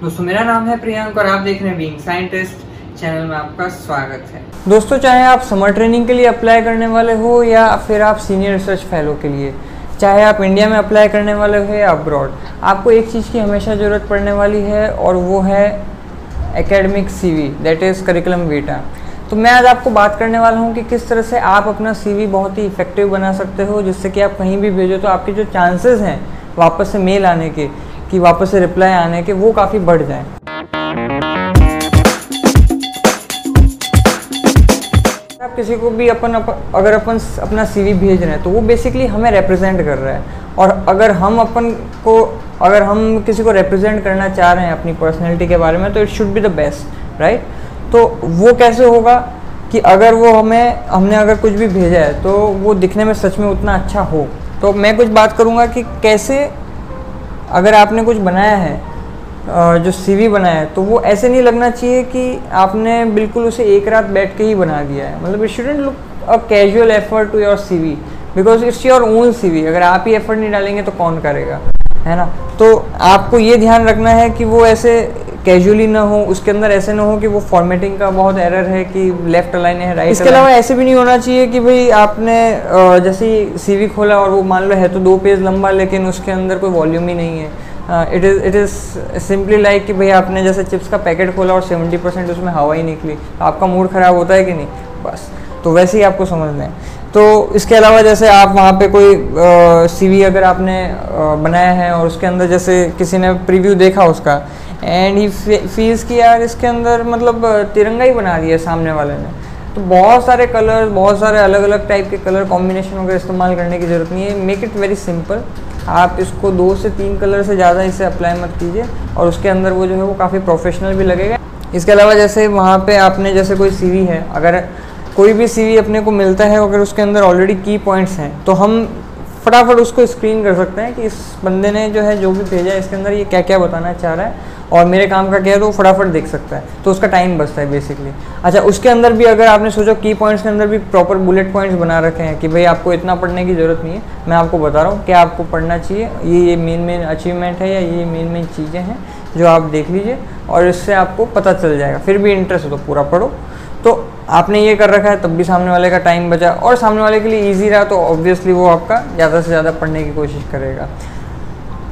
दोस्तों, मेरा नाम है प्रियंक और आप देख रहे हैं बीइंग साइंटिस्ट चैनल में आपका स्वागत है। दोस्तों, चाहे आप समर ट्रेनिंग के लिए अप्लाई करने वाले हो या फिर आप सीनियर रिसर्च फेलो के लिए, चाहे आप इंडिया में अप्लाई करने वाले हो या अब्रॉड आपको एक चीज़ की हमेशा ज़रूरत पड़ने वाली है और वो है academic CV that is curriculum vitae तो मैं आज आपको बात करने वाला हूँ कि किस तरह से आप अपना सीवी बहुत ही इफ़ेक्टिव बना सकते हो, जिससे कि आप कहीं भी भेजो तो आपके जो चांसेस हैं वापस से मेल आने के कि वापस से रिप्लाई आने के वो काफ़ी बढ़ जाए। आप किसी को भी अपन अप, अगर अपन अपना सीवी भेज रहे हैं तो वो बेसिकली हमें रिप्रेजेंट कर रहा है। और अगर हम अपन को अगर हम किसी को रिप्रेजेंट करना चाह रहे हैं अपनी पर्सनैलिटी के बारे में तो it should be the best right तो वो कैसे होगा कि अगर वो हमें हमने अगर कुछ भी भेजा है तो वो दिखने में सच में उतना अच्छा हो। तो मैं कुछ बात करूँगा कि कैसे अगर आपने कुछ बनाया है जो सीवी बनाया है तो वो ऐसे नहीं लगना चाहिए कि आपने बिल्कुल उसे एक रात बैठ के ही बना दिया है। मतलब it shouldn't look a casual effort to your CV because it's your own CV अगर आप ही एफर्ट नहीं डालेंगे तो कौन करेगा, है ना? तो आपको ये ध्यान रखना है कि वो ऐसे कैजुअली ना हो उसके अंदर ऐसे ना हो कि वो फॉर्मेटिंग का बहुत एरर है कि लेफ़्ट अलाइन है राइट इसके अलावा ऐसे भी नहीं होना चाहिए कि भाई आपने जैसे सीवी खोला और वो मान लो है तो दो पेज लंबा लेकिन उसके अंदर कोई वॉल्यूम ही नहीं है। It is it is simply like कि भाई आपने जैसे चिप्स का पैकेट खोला और सेवेंटी परसेंट उसमें हवा ही निकली। तो आपका मूड ख़राब होता है कि नहीं? बस। तो वैसे ही आपको समझना है। तो इसके अलावा जैसे आप वहाँ पे कोई सीवी अगर आपने आ, बनाया है और उसके अंदर जैसे किसी ने प्रीव्यू देखा उसका एंड ही फ़ीस कि यार इसके अंदर मतलब तिरंगा ही बना दिया सामने वाले ने। तो बहुत सारे कलर बहुत सारे अलग अलग टाइप के कलर कॉम्बिनेशन वगैरह इस्तेमाल करने की ज़रूरत नहीं है। मेक इट वेरी सिंपल आप इसको दो से तीन कलर से ज़्यादा इसे अप्लाई मत कीजिए और उसके अंदर वो जो है वो काफ़ी प्रोफेशनल भी लगेगा। इसके अलावा जैसे वहाँ पे आपने, जैसे कोई सीवी है, अगर कोई भी सीवी अपने को मिलता है अगर उसके अंदर ऑलरेडी की पॉइंट्स हैं तो हम फटाफट उसको स्क्रीन कर सकते हैं कि इस बंदे ने जो है, जो भी भेजा है, इसके अंदर ये क्या क्या बताना चाह रहा है और मेरे काम का क्या है तो वो फटाफट देख सकता है। तो उसका टाइम बचता है बेसिकली अच्छा उसके अंदर भी अगर आपने सोचा की पॉइंट्स के अंदर भी प्रॉपर बुलेट पॉइंट्स बना रखे हैं कि भाई आपको इतना पढ़ने की ज़रूरत नहीं है, मैं आपको बता रहा हूँ क्या आपको पढ़ना चाहिए, ये ये मेन मेन अचीवमेंट है या ये मेन मेन चीज़ें हैं जो आप देख लीजिए और इससे आपको पता चल जाएगा। फिर भी इंटरेस्ट हो तो पूरा पढ़ो। तो आपने ये कर रखा है, तब भी सामने वाले का टाइम बचा। और सामने वाले के लिए ईजी रहा तो ऑब्वियसली वो आपका ज़्यादा से ज़्यादा पढ़ने की कोशिश करेगा।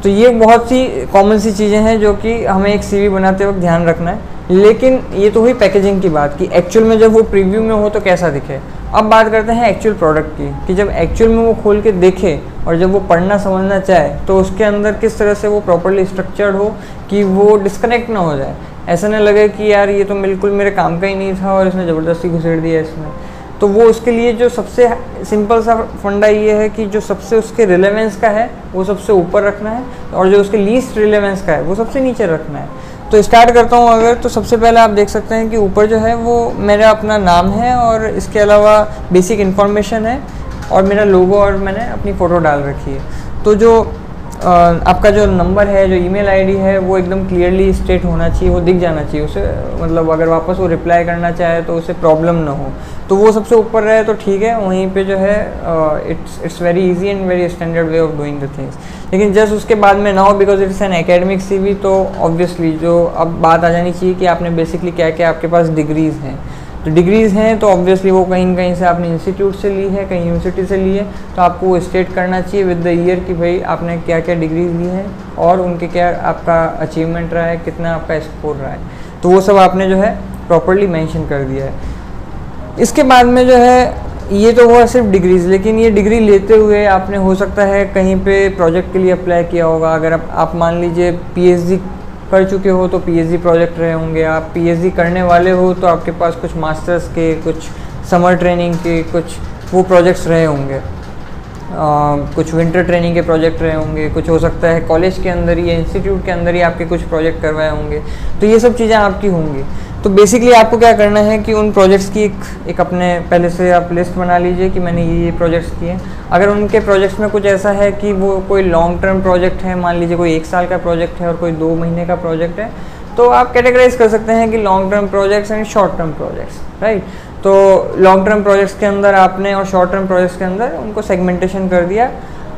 तो ये बहुत सी कॉमन सी चीज़ें हैं जो कि हमें एक सीवी बनाते वक्त ध्यान रखना है। लेकिन ये तो हुई पैकेजिंग की बात कि। एक्चुअल में जब वो प्रीव्यू में हो तो कैसा दिखे? अब बात करते हैं एक्चुअल प्रोडक्ट की, कि जब एक्चुअल में वो खोल के देखे और जब वो पढ़ना, समझना चाहे तो उसके अंदर किस तरह से वो प्रॉपरली स्ट्रक्चर्ड हो कि वो डिस्कनेक्ट ना हो जाए। ऐसा ना लगे कि यार ये तो बिल्कुल मेरे काम का ही नहीं था और इसने ज़बरदस्ती घुसेड़ दिया इसमें। तो वो उसके लिए जो सबसे सिंपल सा फंडा ये है कि जो सबसे उसके रिलेवेंस का है, वो सबसे ऊपर रखना है और जो उसके लीस्ट रिलेवेंस का है, वो सबसे नीचे रखना है। तो स्टार्ट करता हूँ अगर तो सबसे पहले आप देख सकते हैं कि ऊपर जो है, वो मेरा अपना नाम है और इसके अलावा बेसिक इन्फॉर्मेशन है और मेरा लोगो और मैंने अपनी फ़ोटो डाल रखी है। तो जो आपका जो नंबर है, जो ईमेल आईडी है, वो एकदम क्लियरली स्टेट होना चाहिए, वो दिख जाना चाहिए। उसे मतलब अगर वापस वो रिप्लाई करना चाहे तो उसे प्रॉब्लम ना हो। तो वो सबसे ऊपर रहे तो ठीक है, वहीं पे जो है it's it's very easy and very standard way of doing the things लेकिन जस्ट उसके बाद में ना हो because it's an academic C तो ऑब्वियसली जो अब बात आ जानी चाहिए कि आपने बेसिकली क्या क्या आपके पास डिग्रीज़ हैं। तो डिग्रीज़ हैं तो ऑब्वियसली वो कहीं कहीं से आपने इंस्टीट्यूट से ली है कहीं यूनिवर्सिटी से ली है तो आपको वो स्टेट करना चाहिए विद द ईयर कि भाई आपने क्या क्या डिग्रीज ली हैं और उनके क्या आपका अचीवमेंट रहा है कितना आपका स्कोर रहा है। तो वो सब आपने जो है प्रॉपरली मैंशन कर दिया है। इसके बाद में जो है ये तो हुआ सिर्फ़ डिग्रीज लेकिन ये डिग्री लेते हुए आपने हो सकता है कहीं पे प्रोजेक्ट के लिए अप्लाई किया होगा। अगर आप, आप मान लीजिए पीएचडी कर चुके हो तो पीएचडी प्रोजेक्ट रहे होंगे। आप पीएचडी करने वाले हो तो आपके पास कुछ मास्टर्स के, कुछ समर ट्रेनिंग के, कुछ वो प्रोजेक्ट्स रहे होंगे। कुछ विंटर ट्रेनिंग के प्रोजेक्ट रहे होंगे, कुछ हो सकता है कॉलेज के अंदर ही या इंस्टीट्यूट के अंदर ही आपके कुछ प्रोजेक्ट करवाए होंगे। तो ये सब चीज़ें आपकी होंगी। तो बेसिकली आपको क्या करना है कि उन प्रोजेक्ट्स की एक एक अपने, पहले से आप लिस्ट बना लीजिए कि मैंने ये ये प्रोजेक्ट्स किए अगर उनके प्रोजेक्ट्स में कुछ ऐसा है कि वो कोई लॉन्ग टर्म प्रोजेक्ट है, मान लीजिए कोई एक साल का प्रोजेक्ट है और कोई दो महीने का प्रोजेक्ट है तो आप कैटेगराइज कर सकते हैं कि long term projects and short term projects right तो लॉन्ग टर्म प्रोजेक्ट्स के अंदर आपने और शॉर्ट टर्म प्रोजेक्ट्स के अंदर उनको सेगमेंटेशन कर दिया।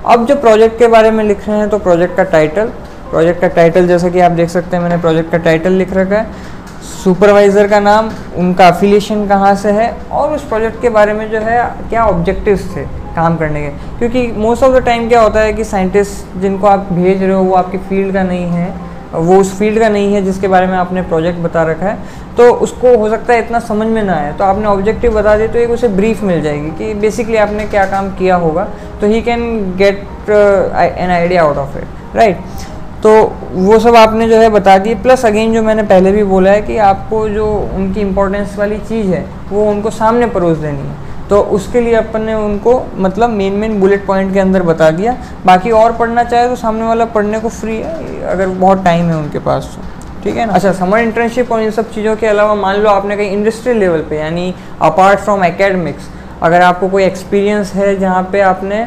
अब जो प्रोजेक्ट के बारे में लिख रहे हैं तो प्रोजेक्ट का टाइटल प्रोजेक्ट का टाइटल जैसा कि आप देख सकते हैं, मैंने प्रोजेक्ट का टाइटल लिख रखा है। सुपरवाइज़र का नाम, उनका अफिलिएशन कहाँ से है और उस प्रोजेक्ट के बारे में जो है, क्या ऑब्जेक्टिव्स थे काम करने के। क्योंकि मोस्ट ऑफ़ द टाइम क्या होता है कि साइंटिस्ट जिनको आप भेज रहे हो, वो आपकी फ़ील्ड का नहीं है, वो उस फ़ील्ड का नहीं है जिसके बारे में आपने प्रोजेक्ट बता रखा है। तो उसको हो सकता है इतना समझ में ना आए। तो आपने ऑब्जेक्टिव बता दिए तो एक उसे ब्रीफ मिल जाएगी कि बेसिकली आपने क्या काम किया होगा। तो he can get an idea out of it right तो वो सब आपने जो है बता दिए। प्लस अगेन जो मैंने पहले भी बोला है कि आपको जो उनकी इम्पोर्टेंस वाली चीज़ है, वो उनको सामने परोस देनी है। तो उसके लिए अपन ने उनको मतलब मेन मेन बुलेट पॉइंट के अंदर बता दिया। बाकी और पढ़ना चाहे तो सामने वाला पढ़ने को फ्री है, अगर बहुत टाइम है उनके पास तो। ठीक है ना? अच्छा समर इंटर्नशिप और इन सब चीज़ों के अलावा मान लो आपने कहीं इंडस्ट्रियल लेवल पे यानी अपार्ट फ्रॉम एकेडमिक्स अगर आपको कोई एक्सपीरियंस है जहाँ पे आपने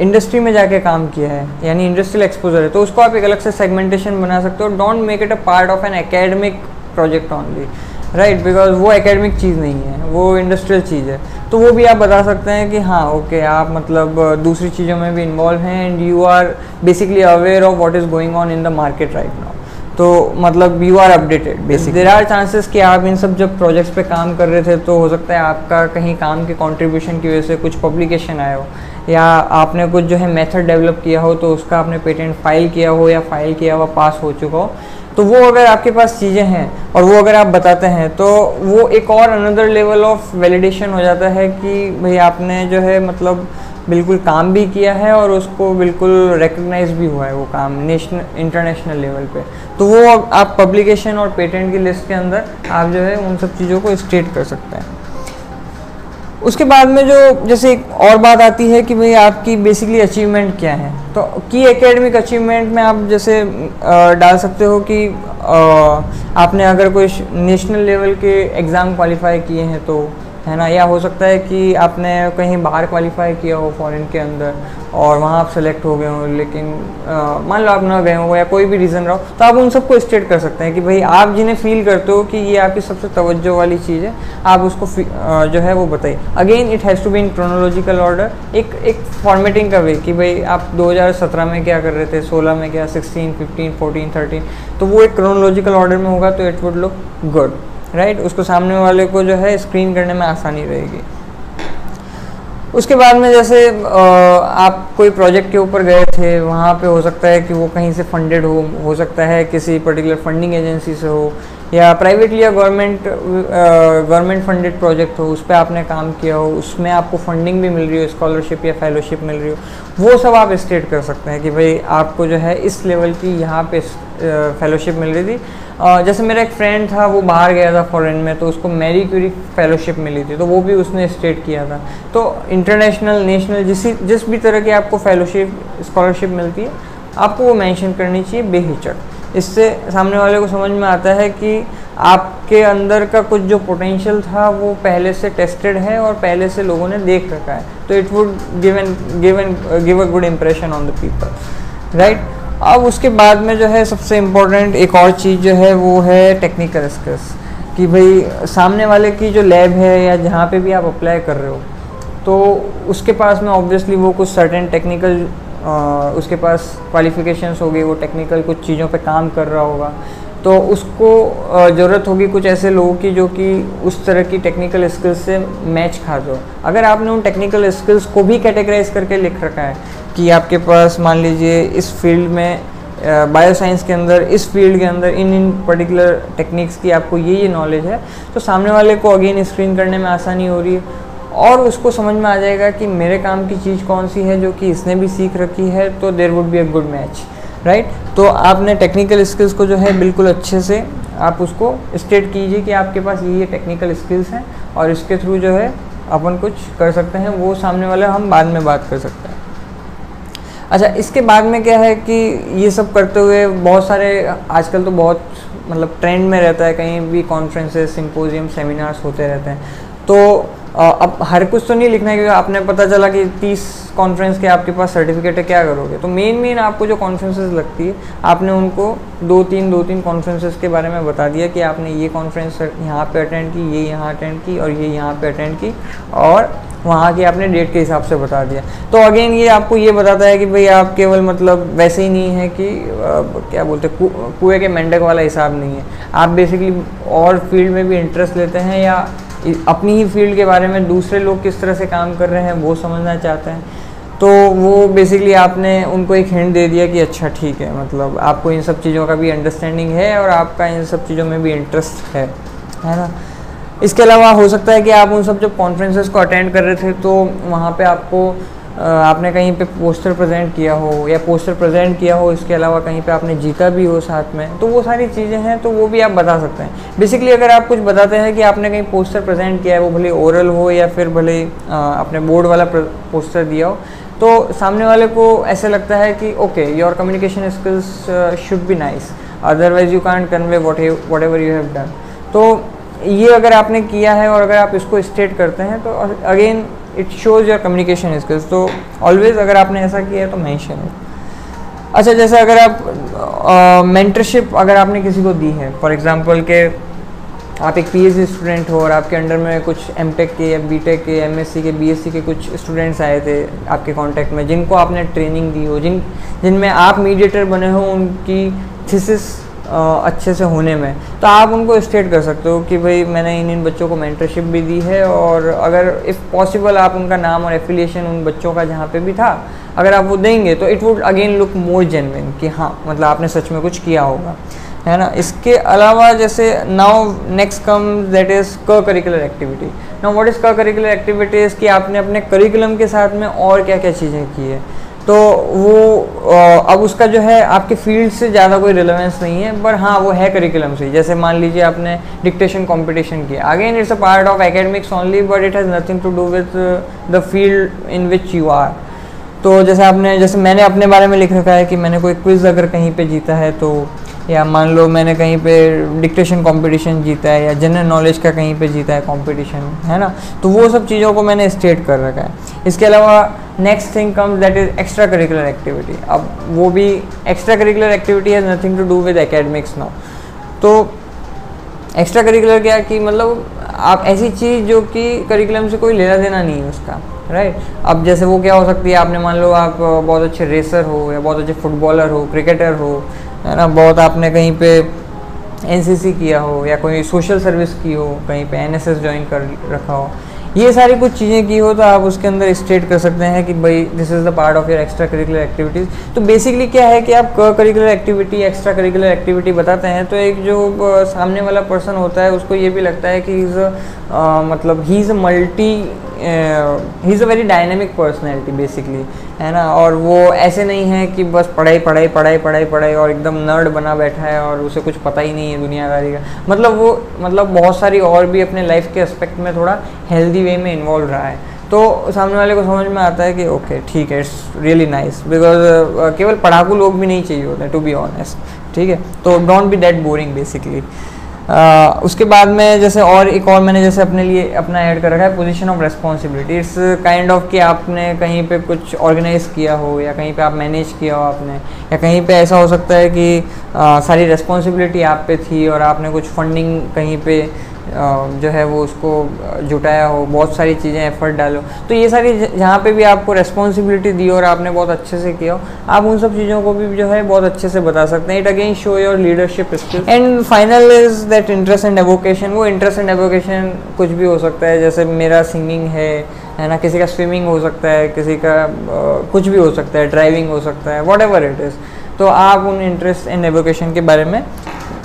इंडस्ट्री में जाके काम किया है यानी इंडस्ट्रियल एक्सपोजर है तो उसको आप एक अलग से सेगमेंटेशन बना सकते हो। Don't make it a part of an academic project only right because वो एकेडमिक चीज़ नहीं है वो इंडस्ट्रियल चीज़ है। तो वो भी आप बता सकते हैं कि हाँ ओके okay, आप मतलब दूसरी चीज़ों में भी इन्वॉल्व हैं and you are basically aware of what is going on in the market right now तो मतलब you are updated basic there are chances कि आप इन सब जब प्रोजेक्ट्स पे काम कर रहे थे तो हो सकता है आपका कहीं काम के कंट्रीब्यूशन की वजह से कुछ पब्लिकेशन आया हो, या आपने कुछ जो है मेथड डेवलप किया हो तो उसका आपने पेटेंट फ़ाइल किया हो, या फ़ाइल किया हुआ पास हो चुका हो। तो वो अगर आपके पास चीज़ें हैं, और वो अगर आप बताते हैं तो वो एक और अनदर लेवल ऑफ़ वैलिडेशन हो जाता है कि भाई आपने जो है मतलब बिल्कुल काम भी किया है और उसको बिल्कुल रिकग्नाइज भी हुआ है वो काम नेशनल इंटरनेशनल लेवल पे। तो वो आप पब्लिकेशन और पेटेंट की लिस्ट के अंदर आप जो है उन सब चीज़ों को स्टेट कर सकते हैं। उसके बाद में जो, जैसे एक और बात आती है कि भाई आपकी बेसिकली अचीवमेंट क्या है? तो की एकेडमिक अचीवमेंट में आप जैसे डाल सकते हो कि आपने अगर कोई नेशनल लेवल के एग्ज़ाम क्वालिफाई किए हैं तो है ना? या हो सकता है कि आपने कहीं बाहर क्वालिफाई किया हो फॉरेन के अंदर और वहाँ आप सेलेक्ट हो गए हो लेकिन मान लो आप ना गए हो या कोई भी रीज़न रहो तो आप उन सबको स्टेट कर सकते हैं कि भाई आप जिन्हें फील करते हो कि ये आपकी सबसे तवज्जो वाली चीज़ है आप उसको आ, जो है वो बताइए। Again it has to be in chronological order एक एक फॉर्मेटिंग का वे कि भाई आप 2017 में क्या कर रहे थे 16 में क्या 16, 15, 14, 13 तो वो एक क्रोनोलॉजिकल ऑर्डर में होगा तो it would look good right उसको सामने वाले को जो है स्क्रीन करने में आसानी रहेगी। उसके बाद में जैसे आप कोई प्रोजेक्ट के ऊपर गए थे, वहाँ पे हो सकता है कि वो कहीं से फंडेड हो हो सकता है किसी पर्टिकुलर फंडिंग एजेंसी से हो या प्राइवेटली या गवर्नमेंट गवर्नमेंट फंडेड प्रोजेक्ट हो, उस पर आपने काम किया हो, उसमें आपको फंडिंग भी मिल रही हो स्कॉलरशिप या फेलोशिप मिल रही हो, वो सब आप स्टेट कर सकते हैं कि भाई आपको जो है इस लेवल की यहाँ पे फेलोशिप मिल रही थी। जैसे मेरा एक फ्रेंड था, वो बाहर गया था फॉरेन में तो उसको मैरी क्यूरी फेलोशिप मिली थी तो वो भी उसने स्टेट किया था। तो इंटरनेशनल नेशनल जिस जिस भी तरह की आपको फेलोशिप स्कॉलरशिप मिलती है, आपको वो मेंशन करनी चाहिए बेहिचक। इससे सामने वाले को समझ में आता है कि आपके अंदर का कुछ जो पोटेंशियल था, वो पहले से टेस्टेड है और पहले से लोगों ने देख रखा है। तो it would give an give an give a good impression on the people right अब उसके बाद में जो है, सबसे इम्पोर्टेंट एक और चीज़ जो है, वो है टेक्निकल स्किल्स कि भाई सामने वाले की जो लैब है या जहाँ पे भी आप अप्लाई कर रहे हो तो उसके पास में ऑब्वियसली वो कुछ सर्टेन टेक्निकल उसके पास क्वालिफिकेशंस होगी, वो टेक्निकल कुछ चीज़ों पे काम कर रहा होगा। तो उसको ज़रूरत होगी कुछ ऐसे लोगों की जो कि उस तरह की टेक्निकल स्किल्स से मैच खा दो अगर आपने उन टेक्निकल स्किल्स को भी कैटेगराइज करके लिख रखा है कि आपके पास, मान लीजिए, इस फ़ील्ड में बायो साइंस के अंदर, इस फ़ील्ड के अंदर, इन इन पर्टिकुलर टेक्निक्स की आपको ये ये नॉलेज है तो सामने वाले को अगेन स्क्रीन करने में आसानी हो रही है। और उसको समझ में आ जाएगा कि मेरे काम की चीज़ कौन सी है जो कि इसने भी सीख रखी है तो there would be a good match right तो आपने टेक्निकल स्किल्स को जो है बिल्कुल अच्छे से आप उसको स्टेट कीजिए कि आपके पास ये ये टेक्निकल स्किल्स हैं और इसके थ्रू जो है अपन कुछ कर सकते हैं, वो सामने वाले हम बाद में बात कर सकते हैं। अच्छा इसके बाद में क्या है कि ये सब करते हुए बहुत सारे, आजकल तो बहुत मतलब ट्रेंड में रहता है, कहीं भी कॉन्फ्रेंसेस सिंपोजियम सेमिनार्स होते रहते हैं। तो अब हर कुछ तो नहीं लिखना है क्योंकि आपने पता चला कि तीस कॉन्फ्रेंस के आपके पास सर्टिफिकेट है क्या करोगे? तो मेन मेन आपको जो कॉन्फ्रेंसेस लगती है आपने उनको दो तीन दो तीन कॉन्फ्रेंसेस के बारे में बता दिया कि आपने ये कॉन्फ्रेंस यहाँ पे अटेंड की ये यहाँ अटेंड की और ये यहाँ पे अटेंड की और वहाँ की आपने डेट के हिसाब से बता दिया। तो अगेन ये आपको ये बताता है कि भाई आप केवल मतलब वैसे ही नहीं है कि आ, क्या बोलते कुएँ के मेंढक वाला हिसाब नहीं है। आप बेसिकली और फ़ील्ड में भी इंटरेस्ट लेते हैं या अपनी ही फ़ील्ड के बारे में दूसरे लोग किस तरह से काम कर रहे हैं, वो समझना चाहते हैं। तो वो बेसिकली आपने उनको एक हिंट दे दिया कि अच्छा ठीक है मतलब आपको इन सब चीज़ों का भी अंडरस्टैंडिंग है और आपका इन सब चीज़ों में भी इंटरेस्ट है है ना? इसके अलावा हो सकता है कि आप उन सब जब कॉन्फ्रेंसेस को अटेंड कर रहे थे तो वहाँ पे आपको आपने कहीं पे पोस्टर प्रेजेंट किया हो या पोस्टर प्रेजेंट किया हो, इसके अलावा कहीं पे आपने जीता भी हो साथ में तो वो सारी चीज़ें हैं तो वो भी आप बता सकते हैं। बेसिकली अगर आप कुछ बताते हैं कि आपने कहीं पोस्टर प्रेजेंट किया है, वो भले ओरल हो या फिर भले आपने बोर्ड वाला पोस्टर दिया हो तो सामने वाले को ऐसे लगता है कि okay your communication skills should be nice otherwise you can't convey what whatever you have done तो ये अगर आपने किया है और अगर आप इसको स्टेट करते हैं तो again it shows your communication skills तो ऑलवेज अगर आपने ऐसा किया है तो मैंशन है अच्छा जैसे अगर आप मेंटरशिप uh, अगर आपने किसी को दी है फॉर एग्जांपल के आप एक पीएचडी स्टूडेंट हो और आपके अंडर में कुछ एम के या बी के एमएससी के बीएससी के कुछ स्टूडेंट्स आए थे आपके कॉन्टैक्ट में जिनको आपने ट्रेनिंग दी हो जिन जिनमें आप मीडिएटर बने हो उनकी थीसिस अच्छे से होने में। तो आप उनको स्टेट कर सकते हो कि भाई मैंने इन इन बच्चों को मेंटरशिप भी दी है और अगर इफ़ पॉसिबल आप उनका नाम और एफिलिएशन उन बच्चों का जहाँ पे भी था, अगर आप वो देंगे तो it would again look more genuine कि हाँ मतलब आपने सच में कुछ किया होगा। है ना? इसके अलावा जैसे now next come that is co curricular activity now what is co curricular activities कि आपने अपने करिकुलम के साथ में और क्या क्या चीज़ें की है? तो वो अब उसका जो है, आपके फ़ील्ड से ज़्यादा कोई रिलेवेंस नहीं है बट हाँ वो है करिकुलम से जैसे मान लीजिए आपने डिक्टेशन कॉम्पिटिशन किया। Again it's a part of academics only but it has nothing to do with the field in which you are तो जैसे आपने, जैसे मैंने अपने बारे में लिख रखा है कि मैंने कोई क्विज़ अगर कहीं पे जीता है तो या मान लो मैंने कहीं पे डिक्टेशन कंपटीशन जीता है या जनरल नॉलेज का कहीं पे जीता है कंपटीशन है ना? तो वो सब चीज़ों को मैंने स्टेट कर रखा है। इसके अलावा next thing comes that is extra curricular activity अब वो भी extra curricular activity has nothing to do with academics now तो एक्स्ट्रा करिकुलर क्या कि मतलब आप ऐसी चीज़ जो कि करिकुलम से कोई लेना देना नहीं है उसका राइट right? अब जैसे वो क्या हो सकती है, आपने मान लो आप बहुत अच्छे रेसर हो या बहुत अच्छे फुटबॉलर हो क्रिकेटर हो है ना, बहुत आपने कहीं पे एनसीसी किया हो या कोई सोशल सर्विस की हो, कहीं पे एनएसएस ज्वाइन कर रखा हो, ये सारी कुछ चीज़ें की हो तो आप उसके अंदर स्टेट कर सकते हैं कि भाई this is the part of your extra curricular activities तो बेसिकली क्या है कि आप curricular activity extra curricular activity बताते हैं तो एक जो सामने वाला पर्सन होता है, उसको ये भी लगता है कि इज़ मतलब he is multi he is a very dynamic personality basically है ना? और वो ऐसे नहीं है कि बस पढ़ाई पढ़ाई पढ़ाई पढ़ाई पढ़ाई और एकदम नर्ड बना बैठा है और उसे कुछ पता ही नहीं है दुनियादारी का। मतलब वो मतलब बहुत सारी और भी अपने लाइफ के एस्पेक्ट में थोड़ा हेल्दी वे में इन्वॉल्व रहा है। तो सामने वाले को समझ में आता है कि ओके ठीक है इट्स रियली नाइस बिकॉज़ केवल पढ़ाकू लोग भी नहीं चाहिए होते टू बी ऑनेस्ट ठीक है? तो don't be that boring basically उसके बाद में जैसे और एक और मैंने जैसे अपने लिए अपना ऐड कर रखा है position of responsibility it's kind of कि आपने कहीं पे कुछ ऑर्गेनाइज किया हो या कहीं पे आप मैनेज किया हो आपने या कहीं पे ऐसा हो सकता है कि आ, सारी रेस्पॉन्सिबिलिटी आप पे थी और आपने कुछ फंडिंग कहीं पे जो है वो उसको जुटाया हो बहुत सारी चीज़ें एफर्ट डालो तो ये सारी जहाँ पे भी आपको रेस्पॉन्सिबिलिटी दी और आपने बहुत अच्छे से किया आप उन सब चीज़ों को भी जो है बहुत अच्छे से बता सकते हैं। It again show your leadership skill and final is that interest and avocation वो इंटरेस्ट एंड एवोकेशन कुछ भी हो सकता है जैसे मेरा सिंगिंग है है ना? किसी का स्विमिंग हो सकता है किसी का uh, कुछ भी हो सकता है ड्राइविंग हो सकता है वॉट एवर इट इज़ तो आप उन इंटरेस्ट एंड एवोकेशन के बारे में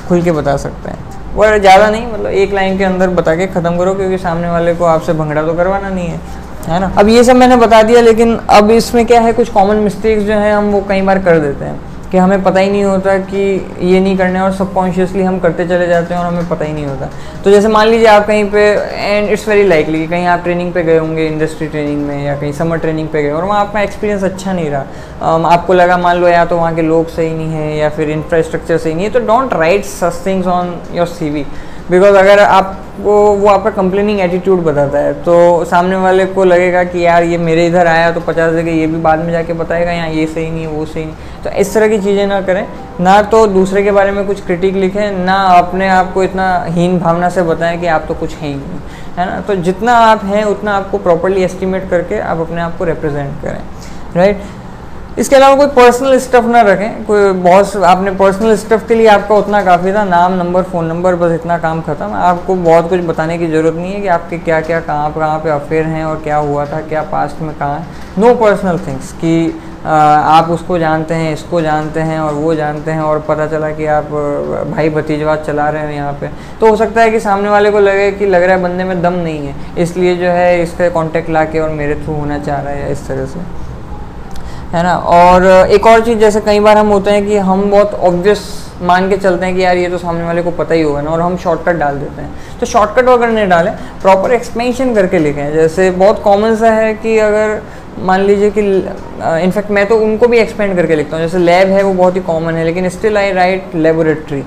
खुल के बता सकते हैं। वो ज़्यादा नहीं मतलब एक लाइन के अंदर बता के ख़त्म करो, क्योंकि सामने वाले को आपसे भंगड़ा तो करवाना नहीं है है ना? अब ये सब मैंने बता दिया, लेकिन अब इसमें क्या है, कुछ कॉमन मिस्टेक्स जो हैं हम वो कई बार कर देते हैं। कि हमें पता ही नहीं होता कि ये नहीं करने और सबकॉन्शियसली हम करते चले जाते हैं और हमें पता ही नहीं होता। तो जैसे मान लीजिए आप कहीं पे एंड इट्स वेरी लाइकली कि कहीं आप ट्रेनिंग पे गए होंगे इंडस्ट्री ट्रेनिंग में या कहीं समर ट्रेनिंग पे गए और वहाँ आपका एक्सपीरियंस अच्छा नहीं रहा। Um, आपको लगा मान लो या तो वहाँ के लोग सही नहीं है या फिर इंफ्रास्ट्रक्चर सही नहीं है तो don't write such things on your CV because अगर आप आपको वो आपका कंप्लेनिंग एटीट्यूड बताता है तो सामने वाले को लगेगा कि यार ये मेरे इधर आया तो पचास जगह ये भी बाद में जाके बताएगा, यहाँ ये सही नहीं, वो सही नहीं। तो इस तरह की चीज़ें ना करें। ना तो दूसरे के बारे में कुछ क्रिटिक लिखें, ना अपने आप को इतना हीन भावना से बताएँ कि आप तो कुछ हैं ही नहीं, है ना? तो जितना आप हैं, उतना आपको प्रॉपरली एस्टिमेट करके आप अपने आप को रिप्रेजेंट करें राइट इसके अलावा कोई पर्सनल स्टफ़ ना रखें। कोई बहुत आपने पर्सनल स्टफ़ के लिए आपका उतना काफ़ी था, नाम नंबर फ़ोन नंबर बस इतना काम ख़त्म। आपको बहुत कुछ बताने की ज़रूरत नहीं है कि आपके क्या क्या कहाँ कहाँ पे अफेयर हैं और क्या हुआ था, क्या पास्ट में कहाँ है। नो पर्सनल थिंग्स कि आप उसको जानते हैं, इसको जानते हैं और वो जानते हैं और पता चला कि आप भाई भतीजवाद चला रहे हैं यहाँ पे। तो हो सकता है कि सामने वाले को लगे कि लग रहा है बंदे में दम नहीं है, इसलिए जो है इसका कॉन्टेक्ट ला के और मेरे थ्रू होना चाह रहा है इस तरह से। है ना? और एक और चीज़ जैसे कई बार हम होते हैं कि हम बहुत ऑब्वियस मान के चलते हैं कि यार ये तो सामने वाले को पता ही होगा ना, और हम शॉर्टकट डाल देते हैं। तो शॉर्टकट वगैरह नहीं डालें प्रॉपर एक्सपेंशन करके लिखें। जैसे बहुत कॉमन सा है कि अगर मान लीजिए कि इनफैक्ट मैं तो उनको भी एक्सपेंड करके लिखता हूँ। जैसे लैब है वो बहुत ही कॉमन है, लेकिन स्टिल आई राइट लेबोरेटरी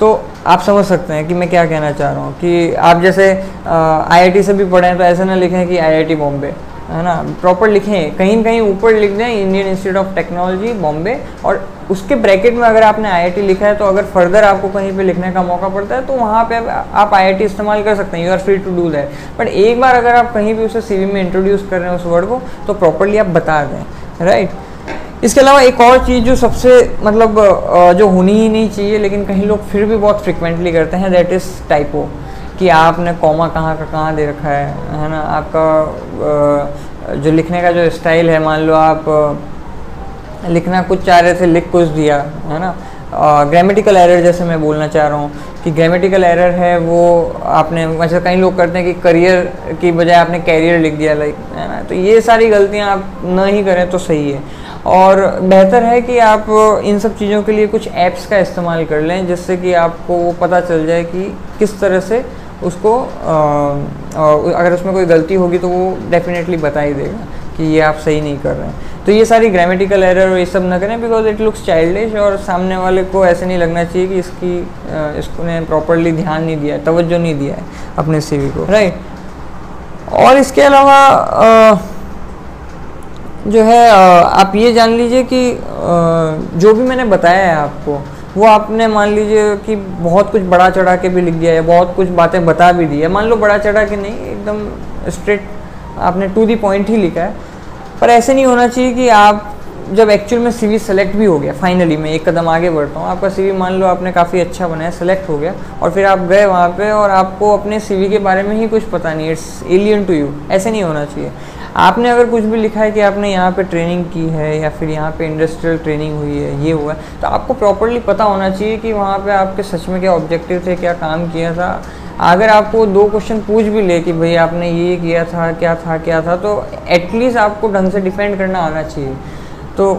तो आप समझ सकते हैं कि मैं क्या कहना चाह रहा हूँ कि आप जैसे आईआईटी से भी पढ़े तो ऐसा ना लिखें कि आईआईटी बॉम्बे। है ना प्रॉपर लिखें। कहीं कहीं ऊपर लिख दें Indian Institute of Technology Bombay और उसके ब्रैकेट में अगर आपने आईआईटी लिखा है तो अगर फर्दर आपको कहीं पे लिखने का मौका पड़ता है तो वहाँ पे आप आईआईटी इस्तेमाल कर सकते हैं। You are free to do that but एक बार अगर आप कहीं भी उसे सीवी में इंट्रोड्यूस कर रहे हैं उस वर्ड को तो प्रॉपरली आप बता दें। राइट इसके अलावा एक और चीज़ जो सबसे मतलब जो होनी ही नहीं चाहिए, लेकिन कहीं लोग फिर भी बहुत फ्रिक्वेंटली करते हैं दैट इज़ टाइपो कि आपने कॉमा कहाँ का कहाँ दे रखा है है ना? आपका जो लिखने का जो स्टाइल है, मान लो आप लिखना कुछ चाह रहे थे, लिख कुछ दिया, है ना? ग्रामेटिकल एरर जैसे मैं बोलना चाह रहा हूँ कि ग्रामेटिकल एरर है वो आपने, वैसे कई लोग करते हैं कि करियर की बजाय आपने कैरियर लिख दिया लाइक है ना? तो ये सारी गलतियाँ आप न ही करें तो सही है। और बेहतर है कि आप इन सब चीज़ों के लिए कुछ ऐप्स का इस्तेमाल कर लें जिससे कि आपको वो पता चल जाए कि किस तरह से उसको अगर उसमें कोई गलती होगी तो वो डेफिनेटली बता ही देगा कि ये आप सही नहीं कर रहे हैं। तो ये सारी ग्रामेटिकल एरर और ये सब ना करें बिकॉज़ इट लुक्स चाइल्डिश और सामने वाले को ऐसे नहीं लगना चाहिए कि इसकी इसको ने प्रॉपरली ध्यान नहीं दिया है, तवज्जो नहीं दिया है अपने सीवी को राइट और इसके अलावा जो है आप ये जान लीजिए कि जो भी मैंने बताया है आपको वो आपने मान लीजिए कि बहुत कुछ बड़ा चढ़ा के भी लिख दिया है बहुत कुछ बातें बता भी दी है। मान लो बड़ा चढ़ा के नहीं, एकदम स्ट्रेट आपने टू दी पॉइंट ही लिखा है। पर ऐसे नहीं होना चाहिए कि आप जब एक्चुअल में सीवी सेलेक्ट भी हो गया फाइनली मैं एक कदम आगे बढ़ता हूँ, आपका सीवी मान लो आपने काफ़ी अच्छा बनाया सेलेक्ट हो गया और फिर आप गए वहाँ पे और आपको अपने सीवी के बारे में ही कुछ पता नहीं इट्स एलियन टू यू ऐसे नहीं होना चाहिए। आपने अगर कुछ भी लिखा है कि आपने यहाँ पे ट्रेनिंग की है या फिर यहाँ पे इंडस्ट्रियल ट्रेनिंग हुई है, ये हुआ है तो आपको प्रॉपरली पता होना चाहिए कि वहाँ पे आपके सच में क्या ऑब्जेक्टिव थे, क्या काम किया था। अगर आपको दो क्वेश्चन पूछ भी ले कि भाई आपने ये किया था, क्या था क्या था तो एटलीस्ट आपको ढंग से डिफेंड करना आना चाहिए। तो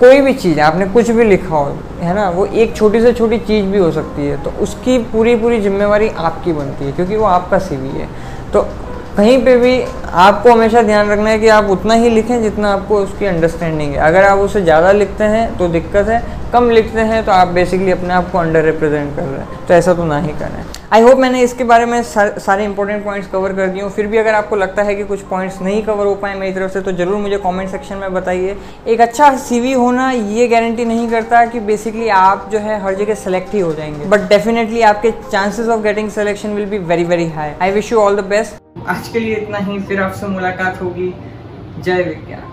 कोई भी चीज़, आपने कुछ भी लिखा हो, है ना, वो एक छोटी से छोटी चीज़ भी हो सकती है तो उसकी पूरी पूरी जिम्मेवारी आपकी बनती है, क्योंकि वो आपका सीवी है। तो कहीं पे भी आपको हमेशा ध्यान रखना है कि आप उतना ही लिखें जितना आपको उसकी अंडरस्टैंडिंग है। अगर आप उसे ज़्यादा लिखते हैं तो दिक्कत है। कम लिखते हैं तो आप बेसिकली अपने आप को अंडर रिप्रेजेंट कर रहे हैं। तो ऐसा तो ना ही करें। आई होप मैंने इसके बारे में सारे इंपॉर्टेंट पॉइंट्स कवर कर दिए फिर भी अगर आपको लगता है कि कुछ पॉइंट्स नहीं कवर हो पाए मेरी तरफ़ से तो ज़रूर मुझे कमेंट सेक्शन में बताइए। एक अच्छा सीवी होना ये गारंटी नहीं करता कि बेसिकली आप जो है हर जगह सेलेक्ट ही हो जाएँगे। बट डेफिनेटली आपके chances of getting selection will be very very high I wish you all the best आज के लिए इतना ही, फिर आपसे मुलाकात होगी। जय विज्ञान।